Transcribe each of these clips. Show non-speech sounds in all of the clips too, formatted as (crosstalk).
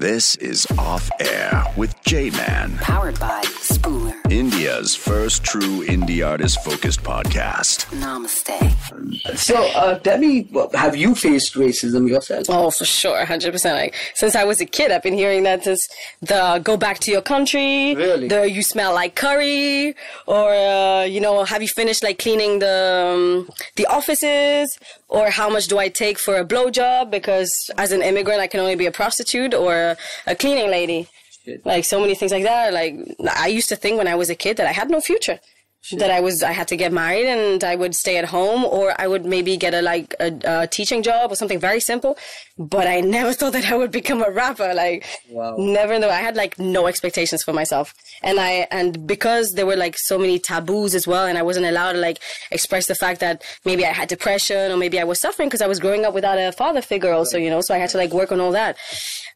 This is Off Air with J Man, Powered by Spooler. India's first true indie artist focused podcast. Namaste. So, uh, tell me, have you faced racism yourself? Oh, for sure, hundred percent. Like since I was a kid, I've been hearing that since the "go back to your country," Really? the "you smell like curry," or uh, you know, have you finished like cleaning the um, the offices, or how much do I take for a blowjob? Because as an immigrant, I can only be a prostitute or a cleaning lady. Like so many things like that. Like I used to think when I was a kid that I had no future. That I was, I had to get married and I would stay at home, or I would maybe get a like a, a teaching job or something very simple. But I (laughs) never thought that I would become a rapper. Like, Wow. never know. I had like no expectations for myself, and I and because there were like so many taboos as well, and I wasn't allowed to like express the fact that maybe I had depression or maybe I was suffering because I was growing up without a father figure, also, you know. So I had to like work on all that,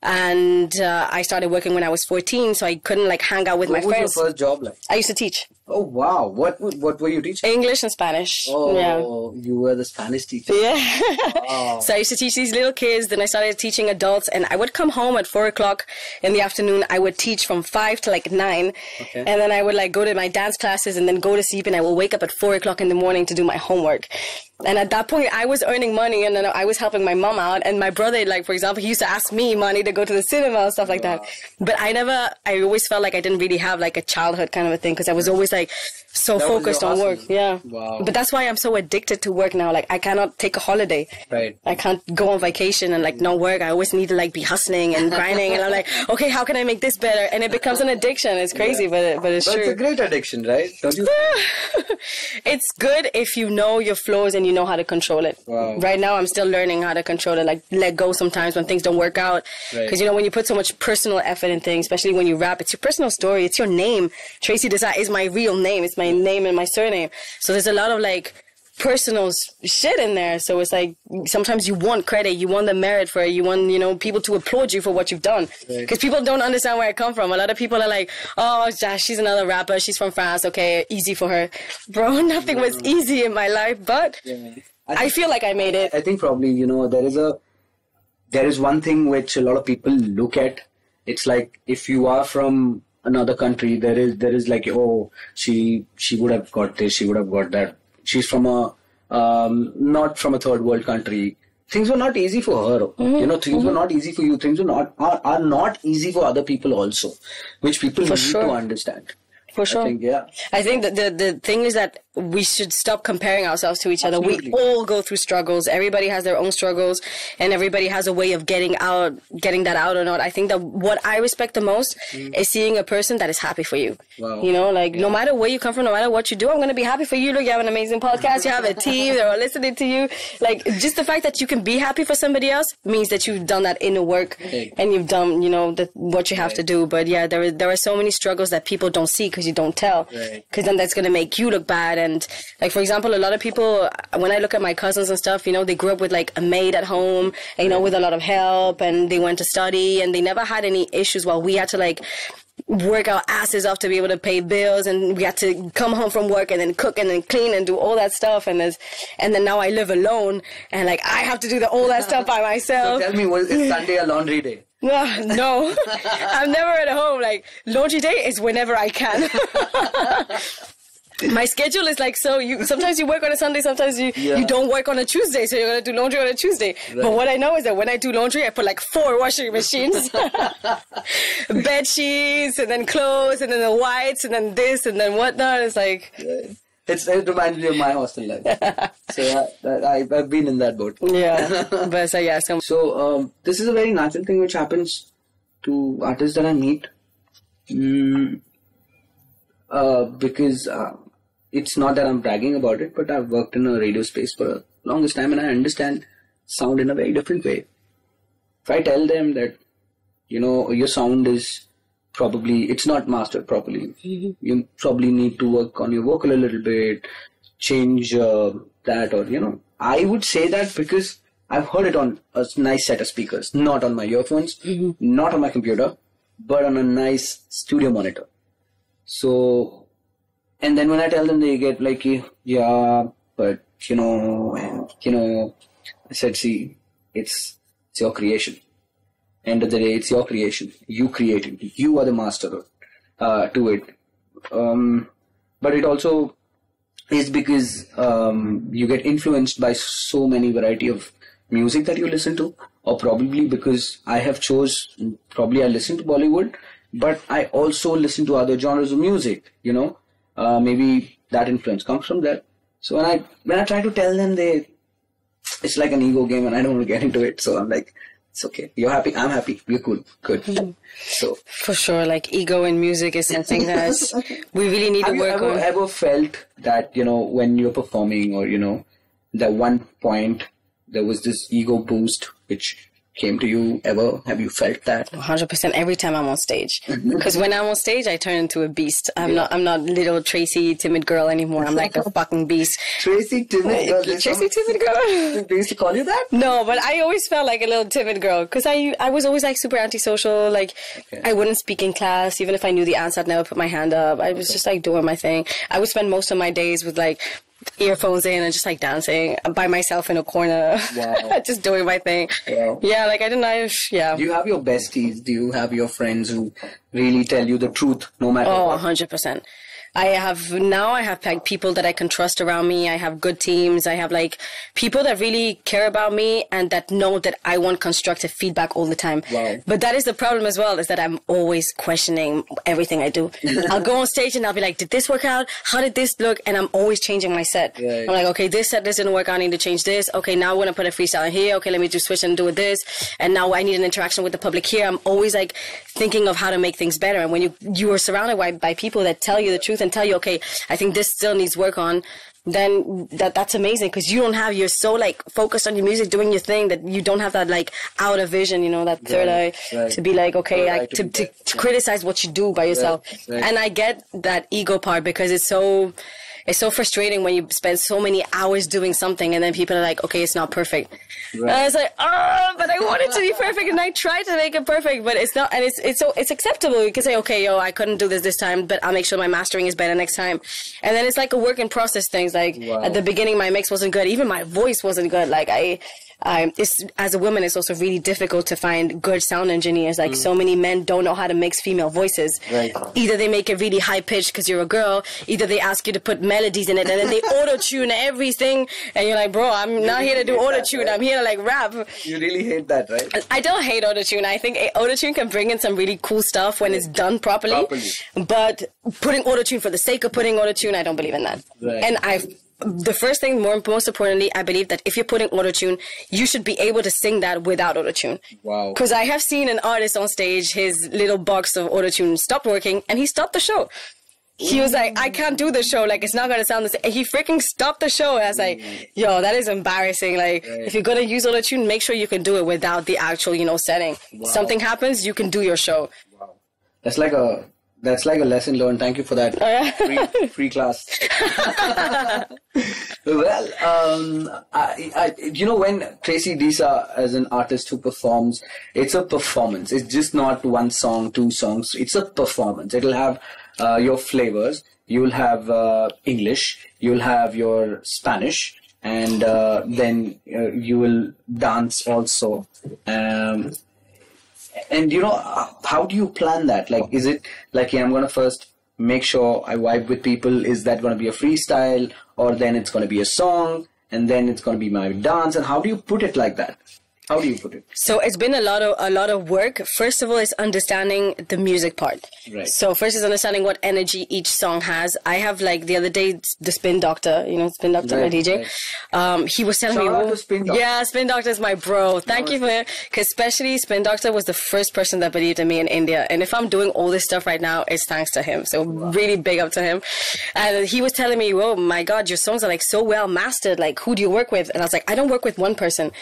and uh, I started working when I was 14, so I couldn't like hang out with What my was friends. your first job like? I used to teach Oh, wow. What what were you teaching? English and Spanish. Oh, Yeah. you were the Spanish teacher. Yeah. Wow. (laughs) so I used to teach these little kids. Then I started teaching adults, and I would come home at four o'clock in the afternoon. I would teach from five to like nine, Okay. and then I would like go to my dance classes and then go to sleep. And I will wake up at four o'clock in the morning to do my homework. And at that point, I was earning money, and then I was helping my mom out. And my brother, like for example, he used to ask me money to go to the cinema and stuff like that. But I never, I always felt like I didn't really have like a childhood kind of a thing because I was always like so That focused on work. Yeah. Wow. But that's why I'm so addicted to work now. Like I cannot take a holiday. Right. I can't go on vacation and like not work. I always need to like be hustling and grinding. and I'm like, (laughs) okay, how can I make this better? And it becomes an addiction. It's crazy, but it, but it's But true. it's a great addiction, right? Don't you? (laughs) it's good if you know your flaws and you know how to control it. Wow. Right now, I'm still learning how to control it. Like let go sometimes when things don't work out. Right. Because you know when you put so much personal effort in things, especially when you rap, it's your personal story. It's your name. Tracy De Sá is my real name. It's my name and my surname. So there's a lot of like personal shit in there. So it's like sometimes you want credit, you want the merit for it, you want you know people to applaud you for what you've done. Right. Because people don't understand where I come from. A lot of people are like, "Oh, Josh, she's another rapper. She's from France. Okay, easy for her." (laughs) Bro, nothing was easy in my life, but I feel like I made it. I think probably you know there is a there is one thing which a lot of people look at. It's like if you are from another country, there is there is like oh she she would have got this, she would have got that. She's from a um, not from a third world country. Things were not easy for her. Mm-hmm. You know, things were not easy for you. Things were not are, are not easy for other people also, which people need sure. to understand. For sure. I think yeah. I think the, the thing is that we should stop comparing ourselves to each other. We all go through struggles. Everybody has their own struggles and everybody has a way of getting out, getting that out or not. I think that what I respect the most mm. is seeing a person that is happy for you. Wow. You know, like no matter where you come from, no matter what you do, I'm going to be happy for you. Look, you have an amazing podcast. You have a team. They're all listening to you. Like just the fact that you can be happy for somebody else means that you've done that inner work Right. and you've done, you know, the, what you have to do. But yeah, there, there are so many struggles that people don't see because you don't tell Right. because then that's going to make you look bad and like for example a lot of people when i look at my cousins and stuff you know they grew up with like a maid at home you know with a lot of help and they went to study and they never had any issues while we had to like work our asses off to be able to pay bills and we had to come home from work and then cook and then clean and do all that stuff and there's and then now i live alone and like i have to do the, all that stuff by (laughs) myself. So tell me, was is Sunday a laundry day? (laughs) Ah, no, (laughs) I'm never at home. Like laundry day is whenever I can. (laughs) My schedule is like so. You sometimes you work on a Sunday, sometimes you Yeah. you don't work on a Tuesday, so you're gonna do laundry on a Tuesday. But what I know is that when I do laundry, I put like four washing machines, (laughs) (laughs) bed sheets, and then clothes, and then the whites, and then this, and then whatnot. It's like It's, it reminds me of my hostel life. so that- I, I've been in that boat. yeah, but so yeah, so So um, this is a very natural thing which happens to artists that I meet. Mm, uh, because uh, it's not that I'm bragging about it, but I've worked in a radio space for the longest time and I understand sound in a very different way. If I tell them that, you know, your sound is probably, it's not mastered properly, you probably need to work on your vocal a little bit, change uh, that, or, you know, I would say that because I've heard it on a nice set of speakers, not on my earphones, not on my computer, but on a nice studio monitor. So, and then when I tell them, they get like, yeah, but you know, you know, I said, see, it's it's your creation. End of the day, it's your creation. You created. You are the master uh, to it. Um, but it also is because um, you get influenced by so many variety of music that you listen to, or probably because I have chose probably I listen to Bollywood, but I also listen to other genres of music. You know, uh, maybe that influence comes from there. So when I when I try to tell them, they it's like an ego game, and I don't want to get into it. So I'm like, it's okay. You're happy. I'm happy. We're cool. Good. So For sure, like ego in music is something (laughs) that we really need to have you work ever, on. ever felt that you know when you're performing or you know that one point there was this ego boost which came to you ever have you felt that 100% every time I'm on stage. Mm-hmm. Because when I'm on stage, I turn into a beast. I'm not, I'm not little Tracy timid girl anymore. I'm like a (laughs) fucking beast. tracy timid girl Tracy timid girl? they used to call you that No, but I always felt like a little timid girl because I I was always like super antisocial. Like Okay. I wouldn't speak in class, even if I knew the answer. I'd never put my hand up. I was just like doing my thing. I would spend most of my days with like earphones in and just like dancing by myself in a corner, Wow. (laughs) just doing my thing. Wow. Yeah, like I didn't know. if Yeah. do you have your besties do you have your friends who really tell you the truth no matter Oh, what hundred percent. I have now. I have like people that I can trust around me. I have good teams. I have like people that really care about me and that know that I want constructive feedback all the time. Wow. But that is the problem as well. Is that I'm always questioning everything I do. (laughs) I'll go on stage and I'll be like, "Did this work out? How did this look?" And I'm always changing my set. Right. I'm like, "Okay, this set this didn't work. I need to change this. Okay, now I want to put a freestyle in here. Okay, let me just switch and do it this. And now I need an interaction with the public here. I'm always like thinking of how to make things better. And when you you are surrounded by, by people that tell you the truth and tell you, okay, I think this still needs work on. Then that that's amazing because you don't have you're so like focused on your music, doing your thing that you don't have that like out of vision, you know, that third Right, eye right. to be like okay, I, to to, to, criticize what you do by yourself. right. And I get that ego part because it's so it's so frustrating when you spend so many hours doing something and then people are like, okay, it's not perfect. And I was like, oh, but I want it to be perfect and I tried to make it perfect, but it's not. And it's it's so it's acceptable. You can say, okay, yo, I couldn't do this this time, but I'll make sure my mastering is better next time. And then it's like a work in process things. Like Wow. at the beginning, my mix wasn't good. Even my voice wasn't good. Like I. I, it's, as a woman, it's also really difficult to find good sound engineers. Like so mm. many men don't know how to mix female voices. Right. Either they make it really high pitched because you're a girl. Either they ask you to put melodies in it, and then they (laughs) auto tune everything. And you're like, bro, I'm not here to do auto tune. I'm here to like rap. you really hate that right I don't hate auto tune. I think eh, auto tune can bring in some really cool stuff when it's done properly. Properly. But putting auto tune for the sake of putting auto tune, I don't believe in that. Right. And I, the first thing, more most importantly, I believe that if you're putting autotune, you should be able to sing that without autotune. Wow. Because I have seen an artist on stage, his little box of autotune stopped working, and he stopped the show. He was like, I can't do the show. Like, it's not going to sound the same. And he freaking stopped the show. And I was like, mm. yo, that is embarrassing. Like, if you're going to use autotune, make sure you can do it without the actual, you know, setting. Something happens, you can do your show. Wow. That's like a that's like a lesson learned. Thank you for that free, free class. (laughs) well, um, I, I, you know, when Tracy De Sá as an artist who performs, it's a performance. It's just not one song, two songs. It's a performance. It'll have uh, your flavors. You'll have uh, English. You'll have your Spanish. And uh, then uh, you will dance also. Um, and you know, how do you plan that? Like, is it like, yeah, I'm gonna first make sure I vibe with people? Is that gonna be a freestyle, or then it's gonna be a song, and then it's gonna be my dance? And how do you put it like that? How do you put it? So it's been a lot of a lot of work. First of all, is understanding the music part. Right. So first is understanding what energy each song has. I have like the other day the Spin Doctor, you know, Spin Doctor, Right, my DJ. right. Um, he was telling Shout me, out "Oh, to Spin Doctor. yeah, Spin Doctor is my bro. Thank you for because especially Spin Doctor was the first person that believed in me in India. And if I'm doing all this stuff right now, it's thanks to him. So really big up to him. And he was telling me, "Oh my God, your songs are like so well mastered. Like, who do you work with?" And I was like, "I don't work with one person."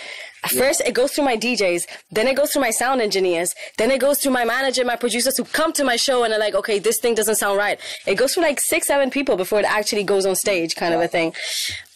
First, it goes through my DJs, then it goes through my sound engineers, then it goes through my manager, my producers who come to my show and are like, okay, this thing doesn't sound right. It goes through like six, seven people before it actually goes on stage, kind of a thing.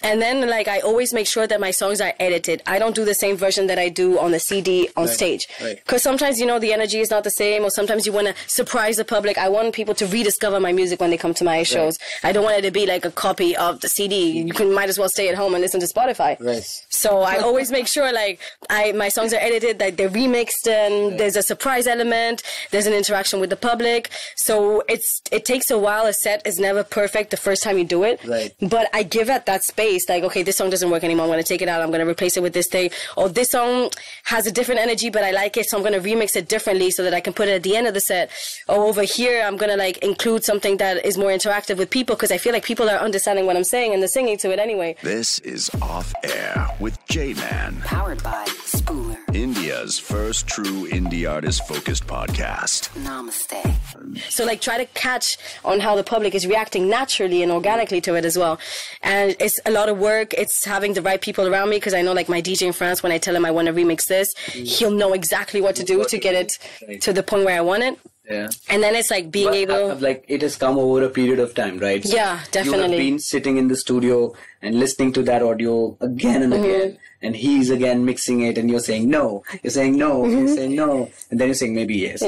And then, like, I always make sure that my songs are edited. I don't do the same version that I do on the CD on stage. right. Because sometimes, you know, the energy is not the same, or sometimes you want to surprise the public. I want people to rediscover my music when they come to my shows. I don't want it to be like a copy of the CD. You can might as well stay at home and listen to Spotify. Right. So I always make sure, like, I my songs are edited, that they're remixed, and there's a surprise element. There's an interaction with the public. So it's it takes a while. A set is never perfect the first time you do it. Right. But I give it that space. Like, okay, this song doesn't work anymore. I'm going to take it out. I'm going to replace it with this thing. Or this song has a different energy, but I like it. So I'm going to remix it differently so that I can put it at the end of the set. Or over here, I'm going to like include something that is more interactive with people because I feel like people are understanding what I'm saying and they're singing to it anyway. This is Off Air with J Man, Powered by Spooler. India's first true indie artist focused podcast. Namaste. So like try to catch on how the public is reacting naturally and organically to it as well. And it's a lot of work. It's having the right people around me because I know like my DJ in France, when I tell him I want to remix this, he'll know exactly what to do to get it to the point where I want it. Yeah. And then it's like being But, able. uh, like it has come over a period of time, right? So Yeah, You have definitely. been sitting in the studio and listening to that audio again and Mm-hmm. again, and he's again mixing it, and you're saying no, you're saying no, Mm-hmm. you're saying no, and then you're saying maybe yes.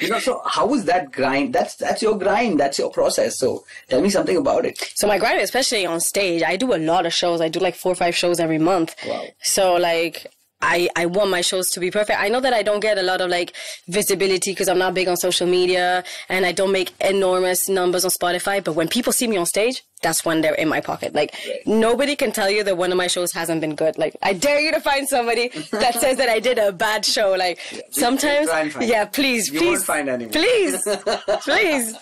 you know, so how is that grind? That's that's your grind. That's your process. So tell me something about it. So my grind, especially on stage, I do a lot of shows. I do like four or five shows every month. Wow. So like. I, I want my shows to be perfect. I know that I don't get a lot of like visibility because I'm not big on social media and I don't make enormous numbers on Spotify. But when people see me on stage, that's when they're in my pocket. Like nobody can tell you that one of my shows hasn't been good. Like I dare you to find somebody that says that I did a bad show. Like sometimes, and find yeah, please, You please, won't find anyone. please, (laughs) please.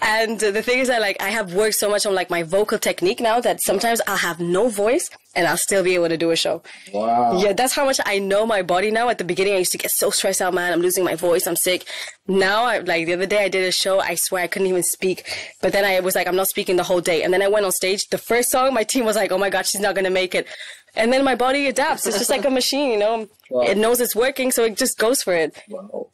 And the thing is that like I have worked so much on like my vocal technique now that sometimes I'll have no voice and I'll still be able to do a show. Wow. Yeah, that's how much I know my body now. At the beginning, I used to get so stressed out, man. I'm losing my voice. I'm sick. Now, I, like the other day, I did a show. I swear I couldn't even speak. But then I was like, I'm not speaking the whole day. And then I went on stage. The first song, my team was like, oh my God, she's not going to make it. And then my body adapts. It's just like a machine, you know? Wow. It knows it's working, so it just goes for it. Wow.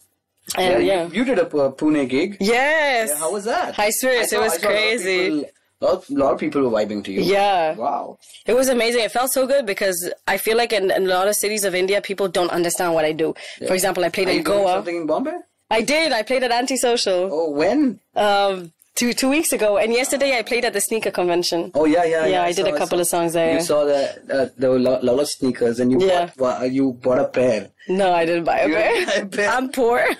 And you- yeah. You, did a Pune gig. Yes. Yeah, how was that? High spirits. It was saw a lot of people- lot, lot of people were vibing to you. Yeah. Wow. It was amazing. It felt so good because I feel like in, in a lot of cities of India, people don't understand what I do. For example, I played Are in you Goa. something in Bombay? I did. I played at Antisocial Oh, when? um, two two weeks ago, and yesterday I played at the sneaker convention. Oh yeah, yeah, Yeah, I did saw- a couple of songs there. You saw that uh, there were a lot, of sneakers, and you Yeah. bought you bought a pair. No, I didn't buy a didn't buy pair. a pair? I'm poor. (laughs)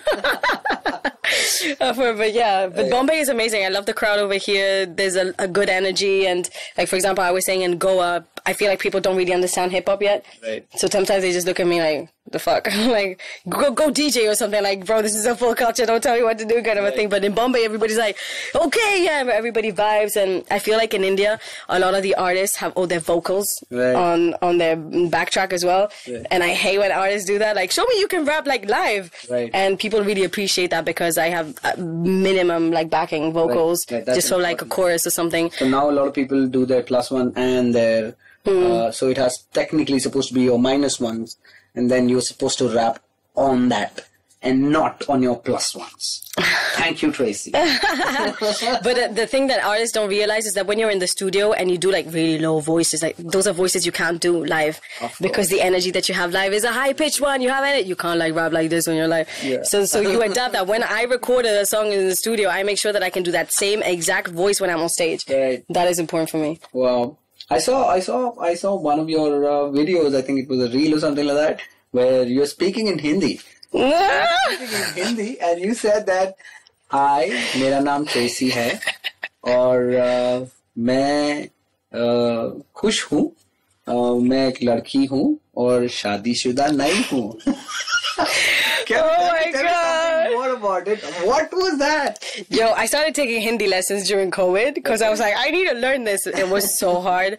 Uh, for- but yeah, but Bombay is amazing. I love the crowd over here. There's a, a good energy, and like for example, I was saying in Goa, I feel like people don't really understand hip hop yet. Right. So sometimes they just look at me like, the fuck, (laughs) like go go DJ or something. Like, bro, this is a full culture. Don't tell me what to do, kind of a thing. But in Bombay, everybody's like, okay, yeah, everybody vibes, and I feel like in India, a lot of the artists have all their vocals Right. on on their backtrack as well. Yeah. And I hate when artists do that. Like, show me you can rap like live. Right. And people really appreciate that because I have uh, minimum like backing vocals Right, just for like a chorus or something. So now a lot of people do their plus one and their. Hmm. Uh, so it has technically supposed to be your minus ones, and then you're supposed to rap on that and not on your plus ones. (laughs) Thank you, Tracy. (laughs) But uh, the thing that artists don't realize is that when you're in the studio and you do like really low voices, like those are voices you can't do live because the energy that you have live is a high pitched one. You have it, you can't like rap like this when you're live. Yeah. So so you (laughs) adapt that. When I recorded a song in the studio, I make sure that I can do that same exact voice when I'm on stage. Right. That is important for me. Wow. I saw, I saw, I saw one of your uh, videos. I think it was a reel or something like that, where you're speaking in Hindi. Speaking in Hindi, and you said that I, मेरा नाम Tracy है, और uh, मैं uh, खुश हूँ, uh, मैं एक लड़की हूँ और शादीशुदा नहीं हूँ. Can, oh can my tell God. me more about it? What was that? Yo, I started taking Hindi lessons during COVID because okay. I was like, I need to learn this. It was so (laughs) hard.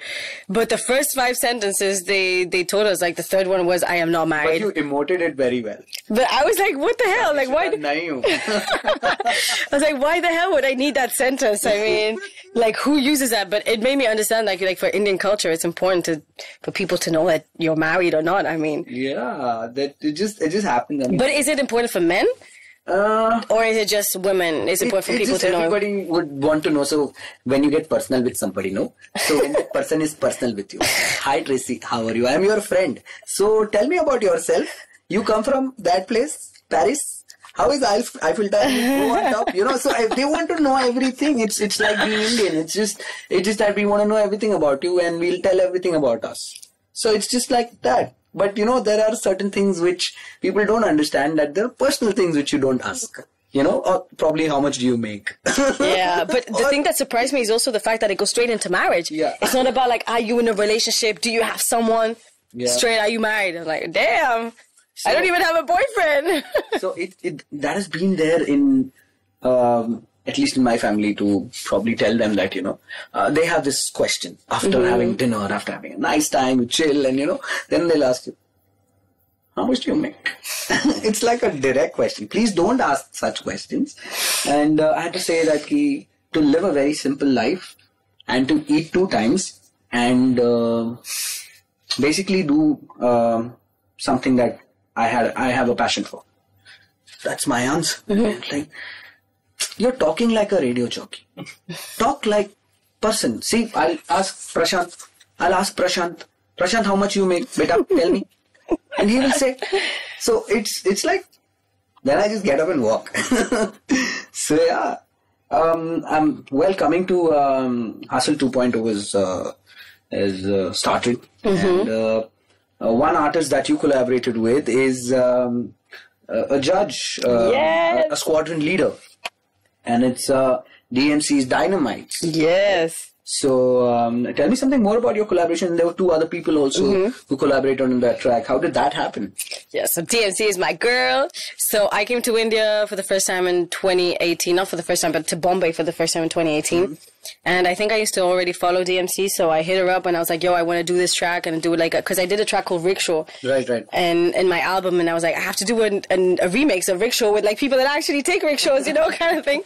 But the first five sentences they they told us, like the third one was, I am not married. But you emoted it very well. But I was like, what the hell? Like why? (laughs) I was like, why the hell would I need that sentence? I mean, like who uses that? But it made me understand, like like for Indian culture, it's important to for people to know that you're married or not. I mean, yeah, that it just it just happened. But is it important for men? Uh, or is it just women? Is it important for people to know? everybody would want to know. So when you get personal with somebody, no. So when the person is personal with you, hi Tracy, how are you? I'm your friend. So tell me about yourself. You come from that place, Paris. How is Eiffel Eiffel Tower? You top, you know. So I, they want to know everything. It's it's like being Indian. It's just it's just that we want to know everything about you, and we'll tell everything about us. So it's just like that. But you know, there are certain things which people don't understand. That there are personal things which you don't ask. You know, or probably how much do you make? (laughs) Yeah, but the thing that surprised me is also the fact that it goes straight into marriage. Yeah. It's not about like, are you in a relationship? Do you have someone? Yeah. Straight, are you married? I'm like, damn, I don't even have a boyfriend. (laughs) so it, it that has been there in um, at least in my family to probably tell them that you know uh, they have this question after having dinner after having a nice time you chill and you know then they'll ask you how much do you make? (laughs) It's like a direct question. Please don't ask such questions. And uh, i had to say that ki, to live a very simple life and to eat two times and uh, basically do um something that I had I have a passion for. That's my answer. Like you're talking like a radio jockey. Talk like person. See, I'll ask Prashant. I'll ask Prashant. Prashant, how much you make? Beta, tell me. And he will say. So it's it's like then I just get up and walk. (laughs) so yeah. Um, I'm well coming to um, Hustle 2.0 is uh, is uh, started, and uh, uh, one artist that you collaborated with is um, a, a judge, uh, Yes. a, a squadron leader, and it's uh, Dee MC's Dynamite. yes. So um, tell me something more about your collaboration. There were two other people also who collaborated on that track. How did that happen? Yeah, so Dee MC is my girl. So I came to India for the first time in 2018. Not for the first time, but to Bombay for the first time in 2018. And I think I used to already follow Dee MC, so I hit her up and I was like, yo, I want to do this track and do it like, because I did a track called Rickshaw. Right, right. And in my album, and I was like, I have to do an, an, a remix of Rickshaw with like people that actually take rickshaws, you know, (laughs) kind of thing.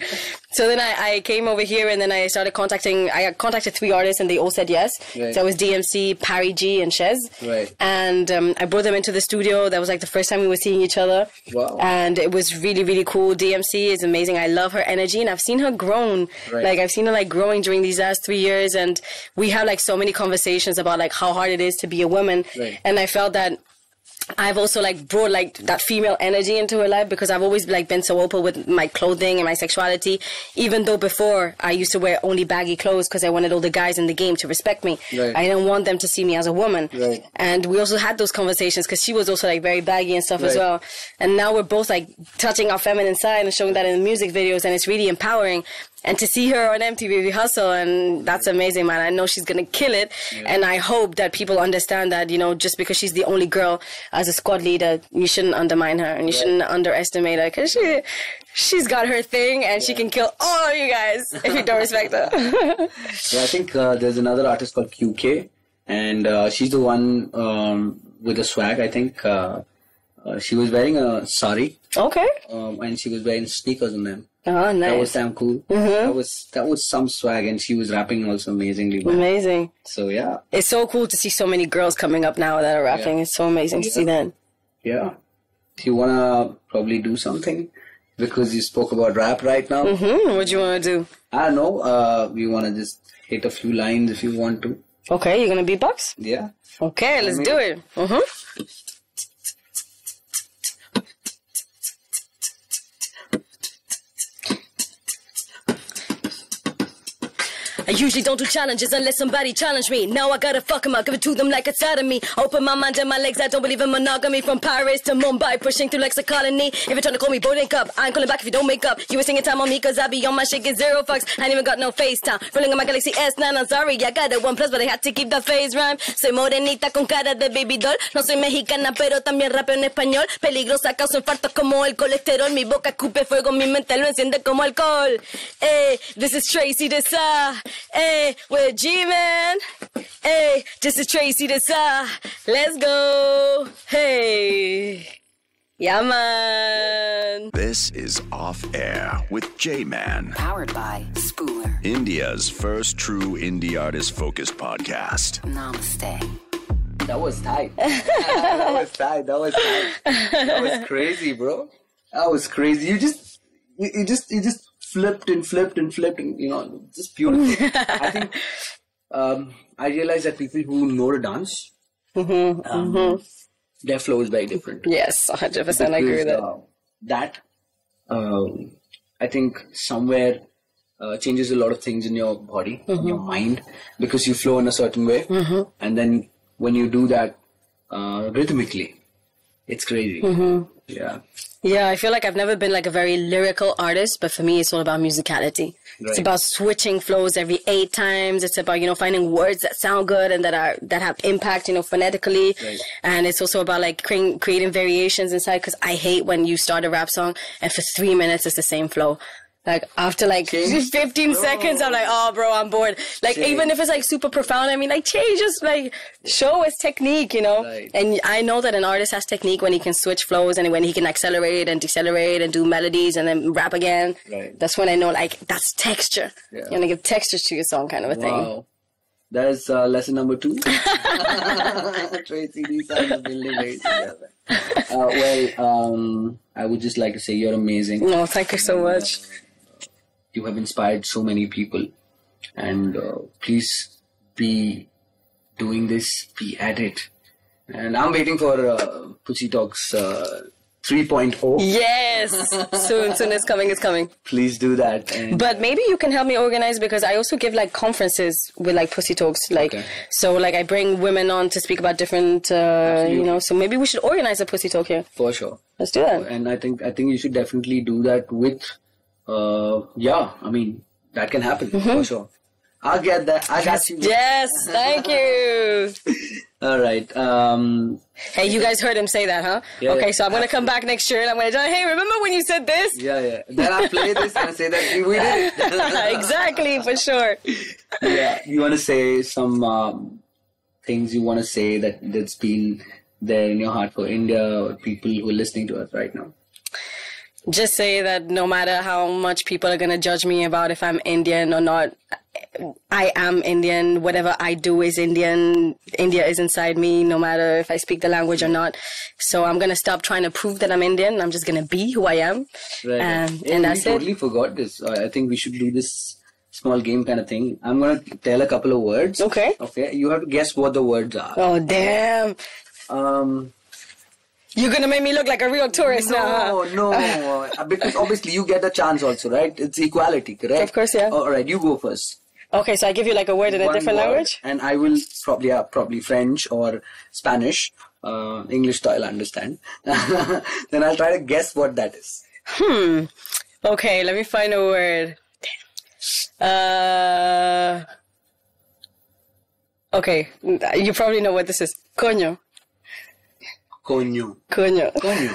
So then I, I came over here and then I started contacting, I contacted three artists and they all said yes. Right. So it was Dee MC, Parry G, and Shez. Right. And um, I brought them into the studio. That was like the first time we were seeing each other. Wow. And it was really, really cool. Dee MC is amazing. I love her energy and I've seen her grown. Right. Like I've seen her like growing during these last three years and we have like so many conversations about like how hard it is to be a woman. Right. And I felt that I've also like brought like that female energy into her life because I've always like been so open with my clothing and my sexuality. Even though before I used to wear only baggy clothes because I wanted all the guys in the game to respect me. Right. I didn't want them to see me as a woman. Right. And we also had those conversations because she was also like very baggy and stuff as well. And now we're both like touching our feminine side and showing that in the music videos, and it's really empowering. And to see her on MTV Hustle, and that's amazing, man. I know she's gonna kill it, and I hope that people understand that you know just because she's the only girl as a squad leader, you shouldn't undermine her and you shouldn't underestimate her because she she's got her thing and she can kill all of you guys if you don't respect her. (laughs) Yeah, I think uh, there's another artist called QK, and uh, she's the one um, with the swag. I think uh, uh, she was wearing a sari, okay. um, and she was wearing sneakers on them. Oh, nice. That was damn cool. That was that was some swag, and she was rapping also amazingly well. Amazing. So yeah, It's so cool to see so many girls coming up now that are rapping. Yeah. It's so amazing to see that. yeah. Do you wanna probably do something because you spoke about rap right now? Hmm, what do you want to do? I don't know. Uh, you wanna just hit a few lines if you want to. Okay, you're gonna beatbox? Yeah. Okay, let's me- do it. Mm-hmm. Usually don't do challenges unless somebody challenge me. Now I gotta fuck 'em, I'll give it to them like it's out of me. Open my mind and my legs, I don't believe in monogamy. From Paris to Mumbai, pushing through like a colony. If you're trying to call me boarding cup, I ain't calling back if you don't make up. You wasting your time on me cause I be on my shit, get zero fucks. I ain't even got no FaceTime. Rolling on my Galaxy S9, I'm sorry, I got a one plus, but I had to keep the phase rhyme. Soy morenita con cara de baby doll. No soy mexicana, pero también rapeo en español. Peligrosa, causa infartos como el colesterol. Mi boca escupe fuego, mi mente lo enciende como alcohol. Eh, this is Tracy De Sá. Eh, with J Man. Hey, this is Tracy De Sá. Let's go. Hey. Yeah, man. This is Off Air with J Man, Powered by Spooler. India's first true indie artist focused podcast. Namaste. That was tight. (laughs) that was tight. That was tight. That was crazy, bro. That was crazy. You just, you, you just, you just flipped and flipped and flipped, and you know, just beautiful. I think (laughs) um, I realized that people who know to dance, um, their flow is very different. Yes, 100%. I agree with that. uh, that um, I think somewhere uh, changes a lot of things in your body, in your mind, because you flow in a certain way, and then when you do that uh, rhythmically, it's crazy. Mm-hmm. Yeah, Yeah, I feel like I've never been like a very lyrical artist, but for me, it's all about musicality. It's about switching flows every eight times. It's about you know finding words that sound good and that are that have impact, you know, phonetically. Right. And it's also about like creating creating variations inside. Because I hate when you start a rap song and for three minutes it's the same flow. Like after like Change. (laughs) 15 No. seconds, I'm like, oh, bro, I'm bored. Like Change. even if it's like super profound, I mean, like change just like show his technique, you know. Right. And I know that an artist has technique when he can switch flows and when he can accelerate and decelerate and do melodies and then rap again. Right. That's when I know like that's texture. Yeah. You're gonna give textures to your song, kind of a thing. wow. That's uh, lesson number two. (laughs) Tracy, these are the building ways together. Uh, well, um, I would just like to say you're amazing. No, thank you so much. You have inspired so many people and uh, please be doing this be at it and i'm waiting for uh, pussy talks uh, 3.0 Yes, (laughs) soon, soon it's coming, it's coming. please do that and But maybe you can help me organize because I also give like conferences with like pussy talks, like Okay. so like I bring women on to speak about different, uh, you know. So maybe we should organize a pussy talk here. for sure Let's do that. and i think i think you should definitely do that with uh yeah i mean that can happen Mm-hmm. for sure i'll get that i got you Yes, thank you. (laughs) all right um Hey, you guys heard him say that, huh? Yeah, okay, yeah. so I'm gonna come back next year and I'm gonna tell, hey, remember when you said this? yeah yeah then i'll play this and I say that we did it (laughs) exactly, for sure. yeah, you want to say some um, things you want to say that that's been there in your heart for India or people who are listening to us right now. Just say that no matter how much people are gonna judge me about if I'm Indian or not, I am Indian. Whatever I do is Indian. India is inside me, no matter if I speak the language or not. So I'm gonna stop trying to prove that I'm Indian. I'm just gonna be who I am, um, Hey, and that's we it. totally forgot this. I think we should do this small game kind of thing. I'm gonna tell a couple of words. Okay. Okay. You have to guess what the words are. Oh damn! Um. You're gonna make me look like a real tourist now. No, huh? no, (laughs) uh, because obviously you get a chance also, right? It's equality, correct? Of course, yeah. All right, you go first. Okay, so I give you like a word in a different word, language. and I will probably yeah, probably French or Spanish. Uh, English I'll understand. (laughs) then I'll try to guess what that is. Hmm. Okay, let me find a word. Uh. Okay, you probably know what this is. Coño. Coño. Coño. Coño.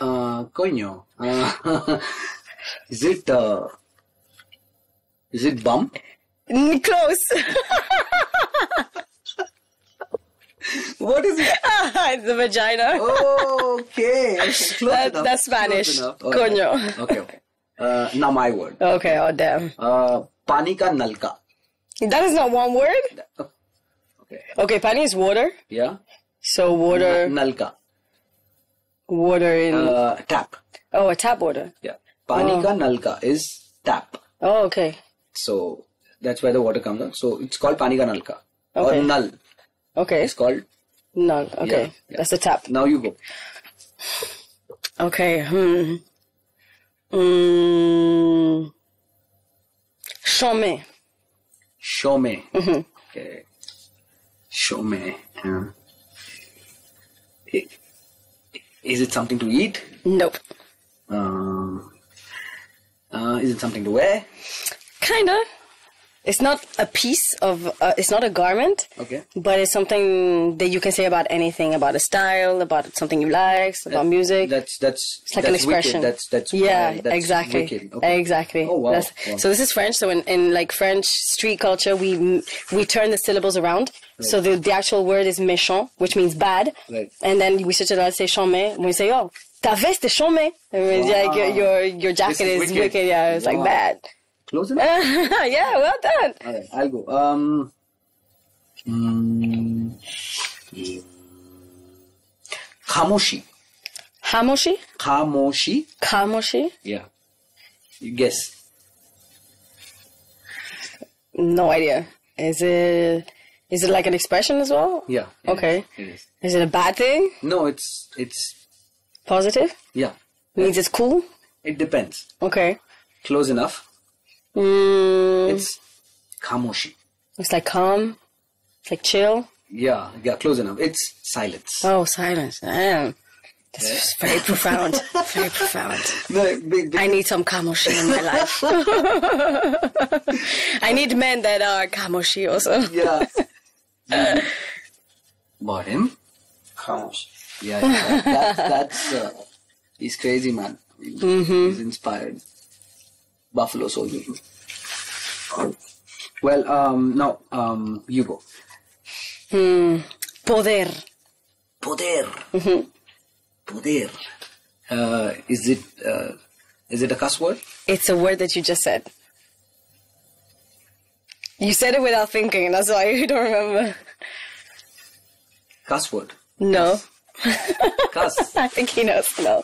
uh, (laughs) coño. Uh, is it uh, is it bump? Close. What is it? (laughs) it's a vagina. Oh, okay. (laughs) Close That- enough. that's Spanish. Close enough. Okay. Coño. Okay, okay. Uh, now my word. Okay, oh damn. Uh, pani ka nalka. That is not one word. Okay. Okay, pani is water. Yeah. So water, Nalka. water in. Uh, tap. oh, a tap water. Yeah. Pani Oh. ka nalka is tap. Oh, okay. So that's where the water comes out. So it's called pani ka nalka. Okay. Or nal. Okay. It's called. No. Okay. Yeah, yeah. That's the tap. Now you go. Okay. Hmm. Mm. Chanmé. Show me. Mm-hmm. Okay. Show me. Yeah. Is it something to eat? Nope. Um, uh, is it something to wear? Kinda. It's not a piece of. Uh, it's not a garment. Okay. But it's something that you can say about anything, about a style, about something you like, about music. That's that's It's like that's an expression. Wicked. That's that's yeah, uh, that's exactly. Okay. exactly. Oh wow. Wow. So this is French. So in, in like French street culture, we we turn the syllables around. So the the actual word is méchant, which means bad. Right. And then we switch it out, say and We say, oh, ta veste est. It means like your your your jacket is is wicked. wicked. Yeah, it's like bad. Close (laughs) enough. yeah, well done. All right, I'll go. Um. mm, Khamoshi. Hamoshi? Khamoshi. Kamoshi? Yeah. You guess. No idea. Is it is it like an expression as well? Yeah. Okay. is, It is. Is it a bad thing? No, it's it's Positive? yeah. Means it's cool? It depends. Okay. Close enough. Mm, It's Khamoshi. it's like calm. It's like chill. Yeah, yeah, close enough. It's silence. Oh, silence. Damn. This is very profound. Very profound. (laughs) No, big, big, I need some kamoshi in my life. (laughs) I need men that are kamoshi also. yeah. (laughs) About him? Khamoshi. Yeah, yeah. That, that's uh, he's crazy, man. He's inspired. Buffalo Soldier. Well, um, now, um, you go. Poder. Poder. Poder. Uh, is it uh, is it a cuss word? It's a word that you just said. You said it without thinking, and that's why you don't remember. Cuss word. No. Cuss. (laughs) I think he knows. No.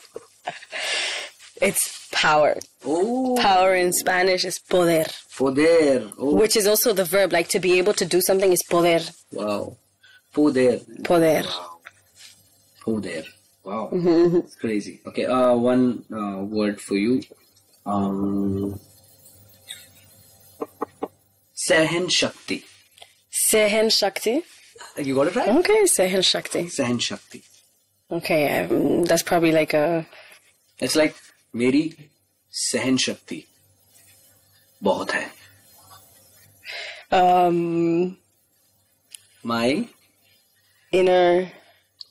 It's power. oh, Power in Spanish is poder, poder. Oh, which is also the verb. Like to be able to do something is poder. wow. Poder. Poder. Wow. Poder. Wow. It's crazy. Okay, uh, one uh, word for you. Um, Sahan Shakti. Sehen Shakti. You got it right? Okay, Sehen Shakti. Sahan Shakti. Okay, um, that's probably like a. It's like मेरी सहन शक्ति बहुत um, my inner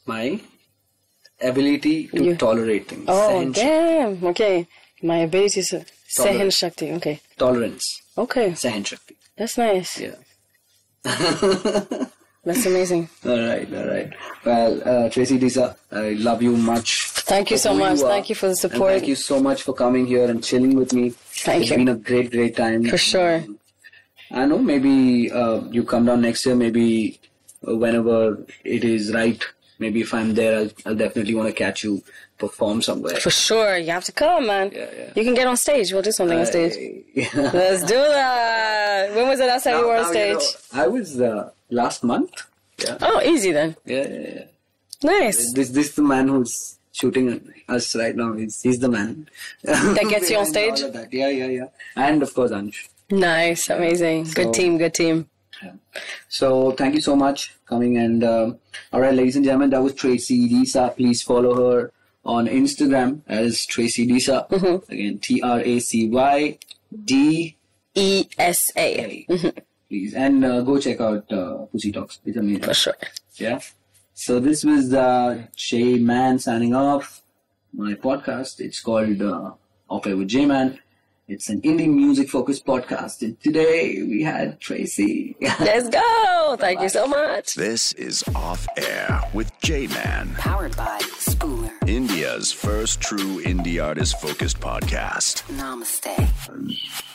my ability to tolerate things. Oh, damn. Okay. My ability to Sahan Shakti. Okay. Tolerance. Okay. Sahan Shakti. That's nice. Yeah. That's amazing. (laughs) All right. All right. Well, uh, Tracy De Sá, I love you much. Thank you so much. are. Thank you for the support. thank you so much for coming here and chilling with me Thank it's you. It's been a great great time For sure. I know maybe uh, you come down next year, maybe uh, whenever it is right. Maybe if I'm there, I'll, I'll definitely want to catch you perform somewhere. For sure. You have to come, man. Yeah, yeah. You can get on stage. We'll do something on stage. Yeah. (laughs) Let's do that. When was the last time you were on Now, you stage? know, I was uh, last month. Yeah. Oh, easy then. Yeah, yeah, yeah. Nice. This this the man who's shooting us right now. He's he's the man. That gets you on (laughs) stage? Yeah, yeah, yeah. And of course, Ansh. Nice. Amazing. So- Good team. Good team. So thank you so much coming and um, all right, ladies and gentlemen, that was Tracy De Sá. Please follow her on Instagram as Tracy De Sá. Again, T R A C Y D E S A. A. Please and uh, go check out uh, Pussy Talks. It's amazing. For sure. Yeah. So this was uh, J Man signing off my podcast. It's called uh, Off Air with J Man. It's an indie music focused podcast. And today we had Tracy. (laughs) Let's go. Thank you so much. This is Off Air with J Man, Powered by Spooler. India's first true indie artist focused podcast. Namaste.